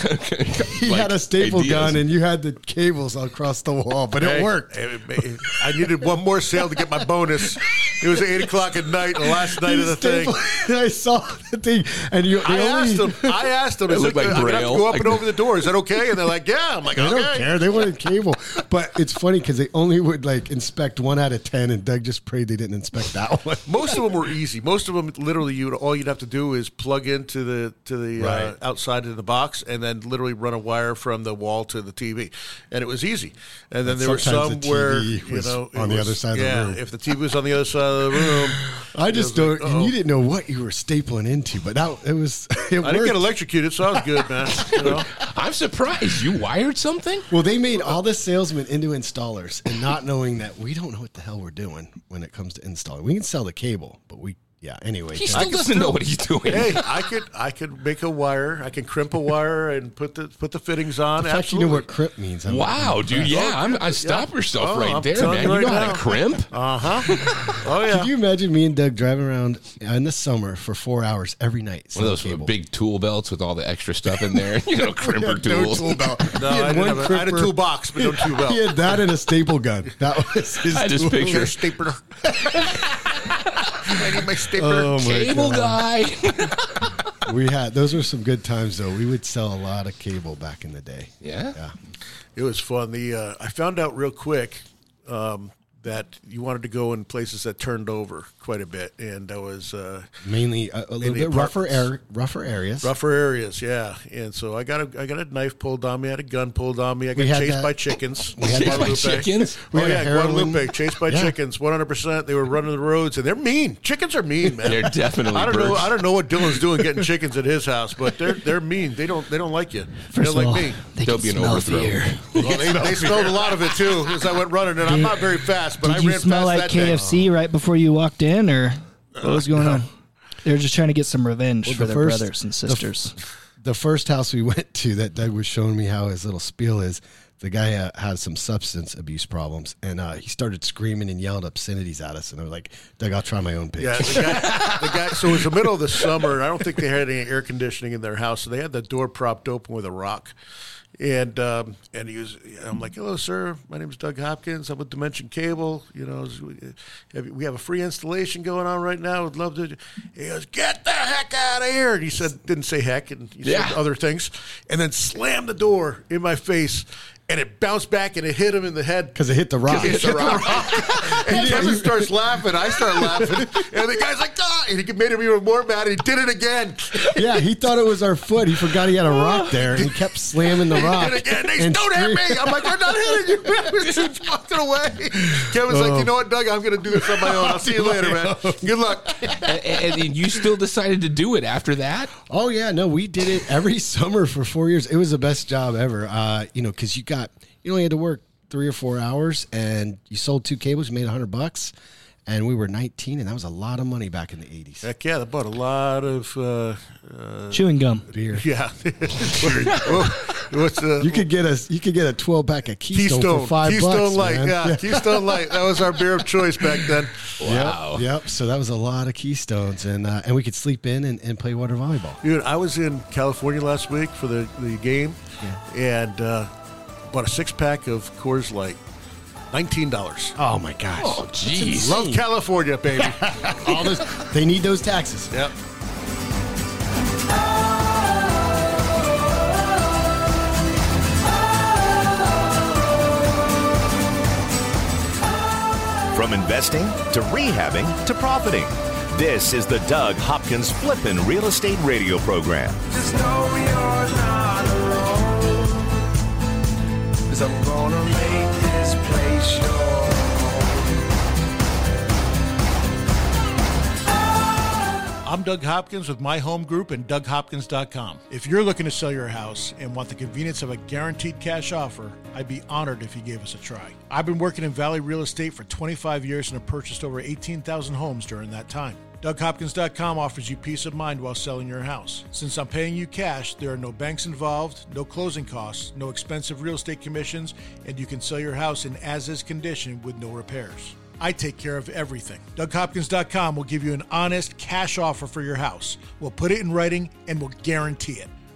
He had a staple gun, and you had the cables across the wall, but it Hey, worked. it- it- I needed one more sale to get my bonus. It was eight o'clock at night, the last night of the thing. I saw the thing, and you. I only- asked them. I asked them. It Is looked like I'm gonna have to go up like- and over the door. Is that okay? And they're like, "Yeah." I'm like, They "Okay." don't care. They wanted cable, but it's funny because they only would like inspect one out of ten, and Doug just prayed they didn't inspect that one. Most of them were easy. Most of them, literally, you all you'd have to do is plug into the to the uh, outside of the box, and then literally run a wire from the wall to the TV, and it was easy. And then And there were sometimes some the where you know it on the was- other side of the room. if the TV was on the other side of the room, I just don't. like, oh. You didn't know what you were stapling into, but now it was. It I didn't worked. get electrocuted, so I was good, man. You know? I'm surprised you wired something. Well, they made all the salesmen into installers, and not knowing that we don't know what the hell we're doing when it comes to installing. We can sell the cable, but we, yeah. Anyway, He Doug- still doesn't know what he's doing. hey, I could I could make a wire. I can crimp a wire and put the put the fittings on. the fact you Absolutely. know what crimp means. I'm- Wow, I'm dude. impressed. Yeah, I'm. I stop yourself Oh, right I'm there, man. you You right know how to crimp? Uh huh. Oh yeah. Could you imagine me and Doug driving around in the summer for four hours every night? One of those cable? big tool belts with all the extra stuff in there. You know, We crimper had no tools. tool belt. No, He had I, didn't one have a, I had a toolbox, but no tool belt. He had that and a staple gun. That was his. I just tool. picture- stapler. I need my stapler. Oh my Cable God. guy. We had those were some good times though. We would sell a lot of cable back in the day. yeah. Yeah. It was fun. The uh, I found out real quick um, that you wanted to go in places that turned over quite a bit, and that was uh, Mainly a, a little bit rougher, apartments. air, rougher areas. rougher areas. Yeah, and so I got a I got a knife pulled on me, I had a gun pulled on me, I got We had chased that- by chickens. we had that- Guadalupe. Chickens? We oh yeah, Guadalupe chased by Yeah. chickens, one hundred percent. They were running the roads, and they're mean. Chickens are mean, man. They're definitely I don't know. I don't know what Dylan's doing getting chickens at his house, but they're they're mean. They don't they don't like you. First they're of like all, me. they There'll can be an smell overthrow. fear. Well, they, they smelled a lot of it too as I went running, and I'm not very fast, but Did I you ran smell fast like that day. KFC right before you walked in, or what was going on? They were just trying to get some revenge Well, for the their first- brothers and the f- sisters. the first house we went to that Doug was showing me how his little spiel is. The guy uh, had some substance abuse problems, and uh, he started screaming and yelling obscenities at us. And I was like, "Doug, I'll try my own pitch." Yeah, the guy, the guy. So it was the middle of the summer, and I don't think they had any air conditioning in their house, so they had the door propped open with a rock. And um, and he was, I'm like, hello, sir. My name is Doug Hopkins. I'm with Dimension Cable. You know, we have a free installation going on right now. Would love to. He goes, get the heck out of here. And he said, didn't say heck, and he Yeah. said other things, and then slammed the door in my face, and it bounced back and it hit him in the head because it hit the rock. Hit the rock. and Kevin starts laughing. I start laughing. And the guy's like, ah! And he made him even more mad. And he did it again. yeah, he thought it was our foot. He forgot he had a rock there, and he kept slamming the rock. And again, they and don't hit me. I'm like, we're not hitting you. Just walking away. Kevin's like, you know what, Doug? I'm going to do this on my own. I'll see you later, man. Good luck. and, and- and you still decided to do it after that? Oh yeah, no, we did it every summer for four years. It was the best job ever. Uh, you know, because you got you only had to work three or four hours, and you sold two cables, you made a hundred bucks, and we were nineteen, and that was a lot of money back in the eighties. Heck yeah, they bought a lot of, uh, Chewing gum. Beer. yeah. Well, What's uh, You could get a you could get a twelve pack of Keystone, Keystone. for five Keystone bucks. Light. man. Yeah, Keystone Light. That was our beer of choice back then. Wow. Yep, yep. So that was a lot of Keystones, and uh, and we could sleep in and, and play water volleyball. Dude, I was in California last week for the, the game and uh, bought a six pack of Coors Light. $19. Oh my gosh! Oh, jeez. Love California, baby. All those they need those taxes. yep. From investing to rehabbing to profiting. This is the Doug Hopkins Flippin' Real Estate Radio Program. I'm I'm Doug Hopkins with My Home Group and DougHopkins.com. If you're looking to sell your house and want the convenience of a guaranteed cash offer, I'd be honored if you gave us a try. I've been working in Valley Real Estate for 25 years and have purchased over 18,000 homes during that time. DougHopkins.com offers you peace of mind while selling your house. Since I'm paying you cash, there are no banks involved, no closing costs, no expensive real estate commissions, and you can sell your house in as is condition with no repairs. I take care of everything. DougHopkins.com will give you an honest cash offer for your house. We'll put it in writing and we'll guarantee it.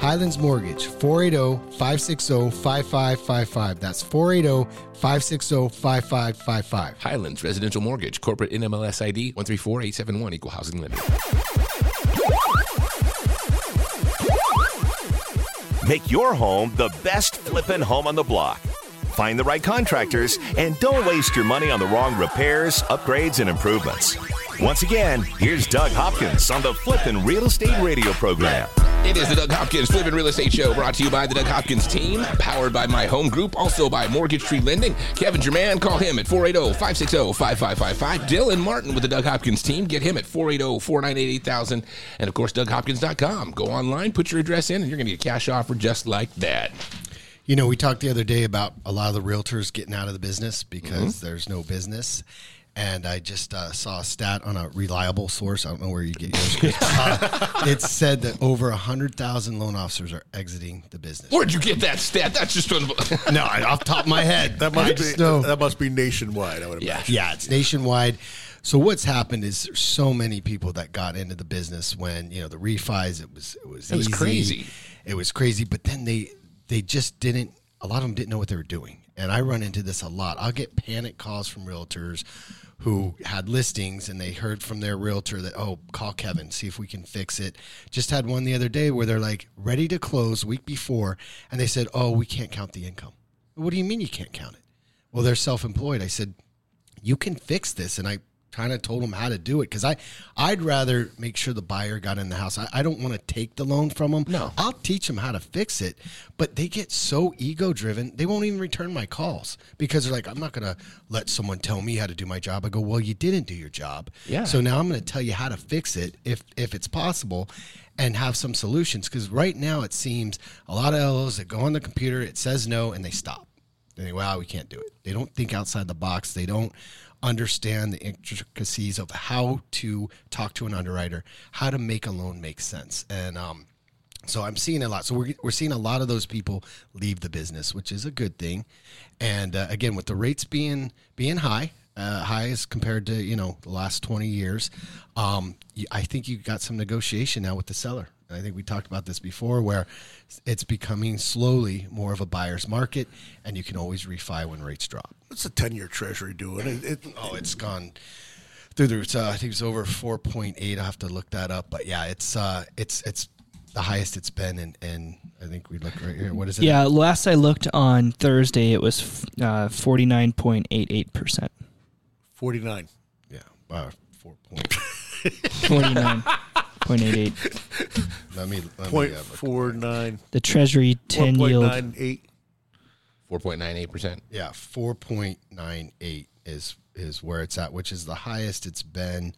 Highlands Mortgage, 480 560 5555. That's 480 560 5555. Highlands Residential Mortgage, corporate NMLS ID 134871, equal housing lender. Make your home the best flippin' home on the block. Find the right contractors, and don't waste your money on the wrong repairs, upgrades, and improvements. Once again, here's Doug Hopkins on the Flippin' Real Estate Radio program. It is the Doug Hopkins Flippin' Real Estate Show brought to you by the Doug Hopkins team, powered by my home group, also by Mortgage Tree Lending. Kevin German, call him at 480 560 5555. Dylan Martin with the Doug Hopkins team, get him at 480 498 8000. And of course, DougHopkins.com. Go online, put your address in, and you're going to get a cash offer just like that. You know, we talked the other day about a lot of the realtors getting out of the business because there's no business. And I just uh, saw a stat on a reliable source. I don't know where you get yours. Uh, it said that over 100,000 loan officers are exiting the business. Where'd you get that stat? That's just un- No, off the top of my head. That I must be know. that must be nationwide. I would Yeah. imagine. Yeah, it's nationwide. So what's happened is there's so many people that got into the business when you know the refis. It was it was It was crazy. It was crazy, but then they they just didn't. A lot of them didn't know what they were doing, and I run into this a lot. I'll get panic calls from realtors who had listings and they heard from their realtor that oh call Kevin see if we can fix it. Just had one the other day where they're like ready to close week before, and they said oh we can't count the income. What do you mean you can't count it? Well, they're self-employed. I said you can fix this and i kind of told them how to do it because i i'd rather make sure the buyer got in the house i, I don't want to take the loan from them No. i'll teach them how to fix it but they get so ego driven they won't even return my calls because they're like i'm not going to let someone tell me how to do my job i go well you didn't do your job Yeah. so now i'm going to tell you how to fix it if if it's possible and have some solutions because right now it seems a lot of LOs that go on the computer it says no and they stop they think, wow, we can't do it. They don't think outside the box. They don't understand the intricacies of how to talk to an underwriter, how to make a loan make sense. And um, so I'm seeing a lot. So we're, we're seeing a lot of those people leave the business, which is a good thing. And uh, again, with the rates being being high, uh, high as compared to you know the last 20 years, um, I think you got some negotiation now with the seller. And I think we talked about this before, where it's becoming slowly more of a buyer's market, and you can always refi when rates drop. What's the ten-year Treasury doing? It, it, Oh, it's gone through the roof. Uh, I think it's over 4.8. I have to look that up, but yeah, it's uh, it's it's the highest it's been, and and I think we look right here. What is it? Yeah, last I looked on Thursday, it was uh, 49.88%. Forty-nine. yeah, wow, four point. 49.88. let me let Point me uh, four nine. The Treasury 10 One point yield. nine eight. 4.98%. Yeah, 4.98 is is where it's at, which is the highest it's been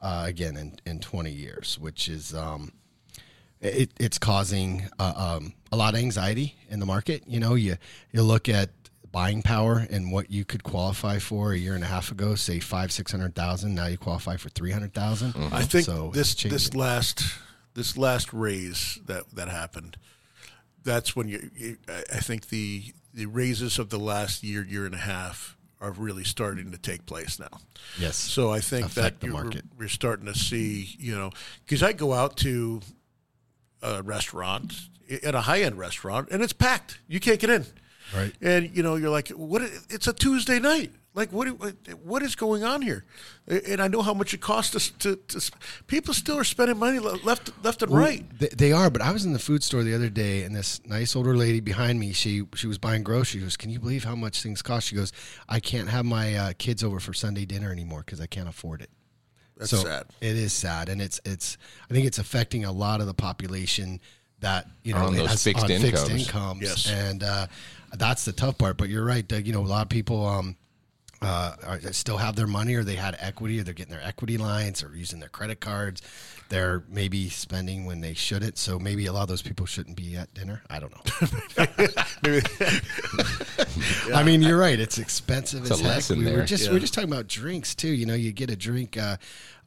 uh, again in, in 20 years, which is um, it, it's causing uh, um, a lot of anxiety in the market. You know, you you look at buying power and what you could qualify for a year and a half ago, say five six hundred thousand. Now you qualify for three hundred thousand. Mm-hmm. I think so this this last this last raise that that happened. That's when you. you I I think the the raises of the last year year and a half are really starting to take place now. yes. So I think Affect that the you're, market. we're starting to see, you know, because I go out to a restaurant at a high end restaurant and it's packed. You can't get in. Right. And you know, you're like, what? It's a Tuesday night. Like, what? What is going on here? And I know how much it costs us to. to people still are spending money left, left and right. They, they are, but I was in the food store the other day, and this nice older lady behind me, she she was buying groceries. She goes, "Can you believe how much things cost?" She goes, "I can't have my uh, kids over for Sunday dinner anymore because I can't afford it." That's so sad. It is sad, and it's it's. I think it's affecting a lot of the population that you know On those has- fixed on fixed incomes. incomes. Yes. and uh, that's the tough part. But you're right, Doug. You know, a lot of people. Um, uh, are, still have their money, or they had equity, or they're getting their equity lines, or using their credit cards. They're maybe spending when they shouldn't. So maybe a lot of those people shouldn't be at dinner. I don't know. I mean, you're right. It's expensive It's as a heck. lesson we there. were just we Yeah. were just talking about drinks too. You know, you get a drink uh,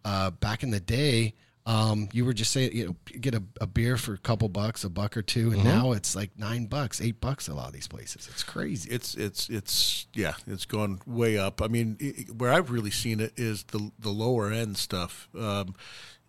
uh, back in the day. Um, you were just saying, you know, get a, a beer for a couple bucks, a buck or two, and now it's like nine bucks, eight bucks. A lot of these places, it's crazy. It's it's it's yeah, it's gone way up. I mean, i- i- where I've really seen it is the the lower end stuff. Um,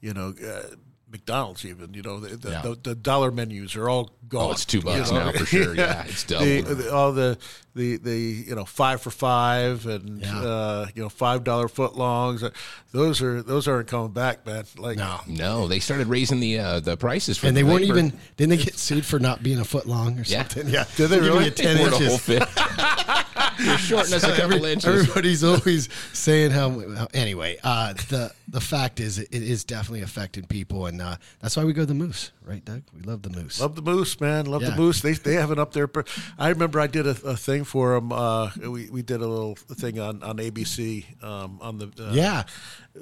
you know. Uh, McDonald's, even you know, the, the, Yeah. the, the dollar menus are all gone. Oh, it's two you bucks know? now for sure. Yeah, it's the, doubled. the- all the the the you know five for five and Yeah. uh, you know five dollar footlongs. Those are those aren't coming back, man. Like No. No, they started raising the uh, the prices for And the they weren't labor. even. Didn't they get sued for not being a foot long or Yeah. something? Yeah. Did they Give me really? a ten We're a whole inches. fit. You're shorting us a couple Every- inches. Everybody's always saying how. how- anyway, uh, the the fact is, it is definitely affecting people, and uh, that's why we go to the moose, right, Doug? We love the moose. Love the moose, man. Love Yeah. the moose. They they have it up there. I remember I did a, a thing for them. Uh, we we did a little thing on on ABC um, on the uh, yeah,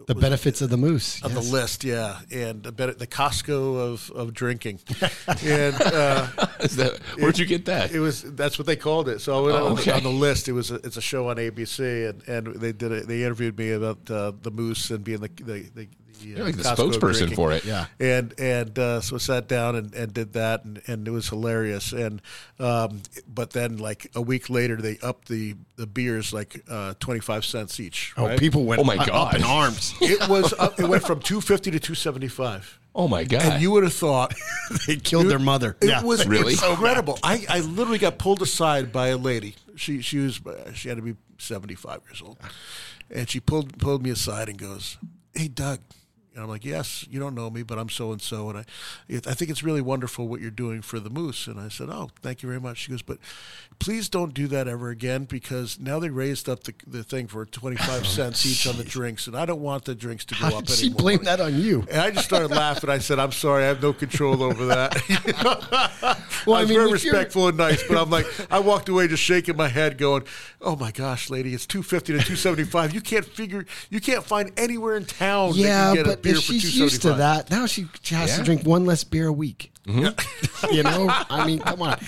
the benefits of the moose. on yes. the list. Yeah, and the, the Costco of of drinking, and. Uh, Is that- where'd you get that? It was that's what they called it. So I went Oh, on, okay. on the list. It was a, it's a show on ABC, and, and they did it. They interviewed me about uh, the moose and being the the, the, the uh, You're like the Costco spokesperson drinking. for it. Yeah. And and uh, so I sat down and, and did that, and, and it was hilarious. And um, but then like a week later, they upped the the beers like uh, twenty five cents each. Oh, people went Oh my up God. in arms. It was up, it went from two fifty to two seventy five. Oh my god! And you would have thought they killed their mother. It yeah. was Really? incredible. I, I literally got pulled aside by a lady. She she was uh, she had to be seventy five years old, and she pulled pulled me aside and goes, "Hey, Doug." And I'm like, yes, you don't know me, but I'm so and so, and I, it, I think it's really wonderful what you're doing for the moose. And I said, oh, thank you very much. She goes, but please don't do that ever again because now they raised up the, the thing for 25 cents each on the drinks, and I don't want the drinks to go How up did she anymore. blame that on you? And I just started laughing. I said, "I'm sorry, I have no control over that." Well, I I was mean, very if you're- respectful and nice, but I'm like, I walked away just shaking my head, going, "Oh my gosh, lady, it's two fifty to two seventy five. You can't figure, you can't find anywhere in town that Yeah, you get a but beer if for she's used to that, now she, she has Yeah. to drink one less beer a week. Mm-hmm. you know, I mean, come on.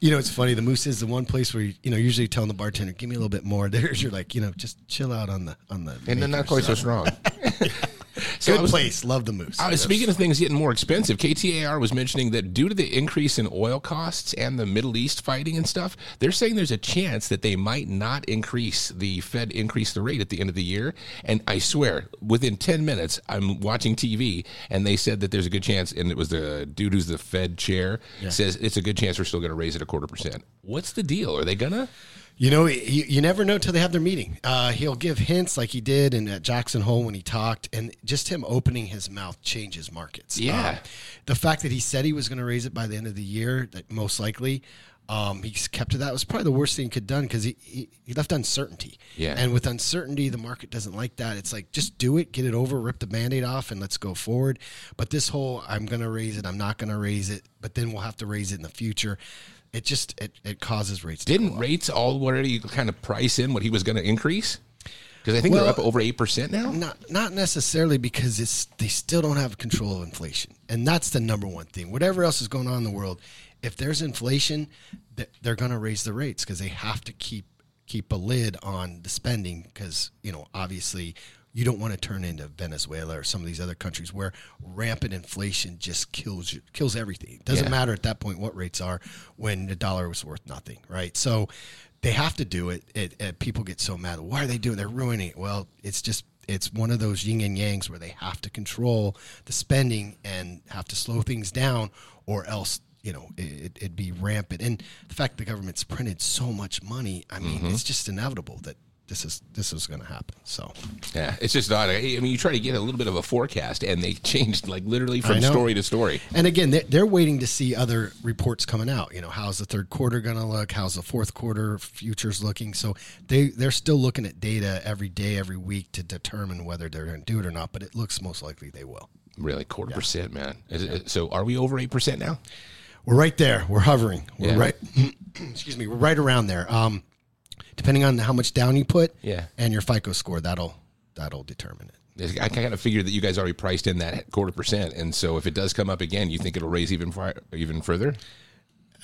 You know, it's funny. The Moose is the one place where you, you know usually telling the bartender, "Give me a little bit more." There's you're like, you know, just chill out on the on the. and they're not makers. quite so strong. So Good was- place. Love the Moose. I was speaking of things getting more expensive. KTAR was mentioning that due to the increase in oil costs and the Middle East fighting and stuff, they're saying there's a chance that they might not increase the Fed increase the rate at the end of the year. And I swear, within ten minutes, I'm watching TV and they said that there's a good chance, and it was the dude who's the Fed chair says it's a good chance we're still going to raise it a quarter percent. What's the deal? Are they gonna? You know, you, you never know till they have their meeting. Uh, he'll give hints like he did in at Jackson Hole when he talked, and just him opening his mouth changes markets. Yeah. Um, the fact that he said he was going to raise it by the end of the year, that most likely, um, he kept to that was probably the worst thing he could done because he, he he left uncertainty. Yeah. And with uncertainty, the market doesn't like that. It's like just do it, get it over, rip the band-aid off, and let's go forward. But this whole I'm going to raise it, I'm not going to raise it, but then we'll have to raise it in the future. It just it, it causes rates. Didn't rates already kind of price in what he was going to increase? Because I think they're up over eight percent now. Not not necessarily because it's they still don't have control of inflation, and that's the number one thing. Whatever else is going on in the world, if there's inflation, they're going to raise the rates because they have to keep keep a lid on the spending because you know obviously you don't want to turn into Venezuela or some of these other countries where rampant inflation just kills you, kills everything. It doesn't Yeah. matter at that point what rates are when the dollar was worth nothing, right? So they have to do it. It, it. People get so mad. Why are they doing? it? They're ruining it. Well, it's just it's one of those yin and yangs where they have to control the spending and have to slow things down, or else you know it, it'd be rampant. And the fact the government's printed so much money, I mean, mm-hmm. it's just inevitable that this is this is going to happen. So Yeah, it's just not. I mean, you try to get a little bit of a forecast, and they changed like literally from story to story. And again, they're, they're waiting to see other reports coming out. You know, how's the third quarter going to look? How's the fourth quarter futures looking? So they they're still looking at data every day, every week to determine whether they're going to do it or not. But it looks most likely they will. Really, quarter percent, man. Is it- so, are we over eight percent now? We're right there. We're hovering. We're Yeah. right. excuse me. We're right around there. Um, depending on how much down you put, Yeah. and your FICO score, that'll that'll determine it. I kind of figured that you guys already priced in that quarter percent, and so if it does come up again, you think it'll raise even fi- even further?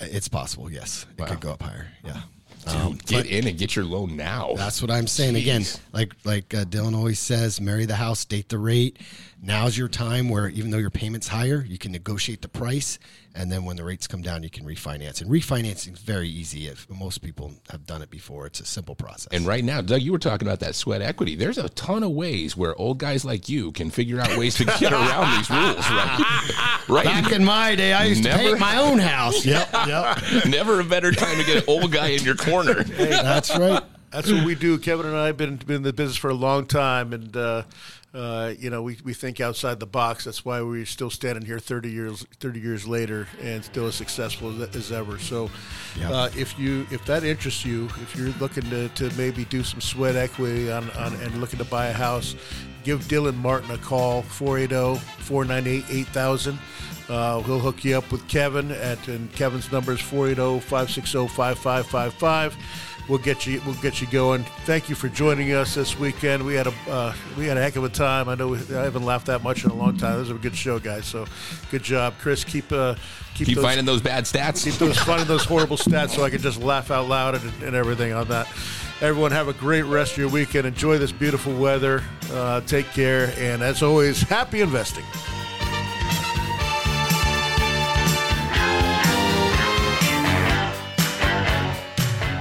It's possible. Yes, it Wow. could go up higher. Yeah. Dude, get in and get your loan now. That's what I'm saying. Again, like like uh, Dylan always says, marry the house, date the rate. Now's your time where even though your payment's higher, you can negotiate the price, and then when the rates come down, you can refinance. And refinancing is very easy. If most people have done it before, it's a simple process. And right now, Doug, you were talking about that sweat equity. There's a ton of ways where old guys like you can figure out ways to get around these rules, right? right. back in my day, I used to Never- paint my own house. yep, yep. Never a better time to get an old guy in your corner. That's right. That's what we do. Kevin and I have been, been in the business for a long time, and uh, uh, you know we, we think outside the box. That's why we're still standing here thirty years thirty years later and still as successful as, as ever. So, uh, if you if that interests you, if you're looking to, to maybe do some sweat equity on, on and looking to buy a house, give Dylan Martin a call oh, 480-498-8000. Uh, he'll hook you up with Kevin at and Kevin's number is oh, 480-560-5555. We'll get you. We'll get you going. Thank you for joining us this weekend. We had a uh, we had a heck of a time. I know we, I haven't laughed that much in a long time. This was a good show, guys. So, good job, Chris. Keep uh, keep, Keep those, finding those bad stats. keep those finding those horrible stats so I can just laugh out loud and, and everything on that. Everyone have a great rest of your weekend. Enjoy this beautiful weather. Uh, take care, and as always, happy investing.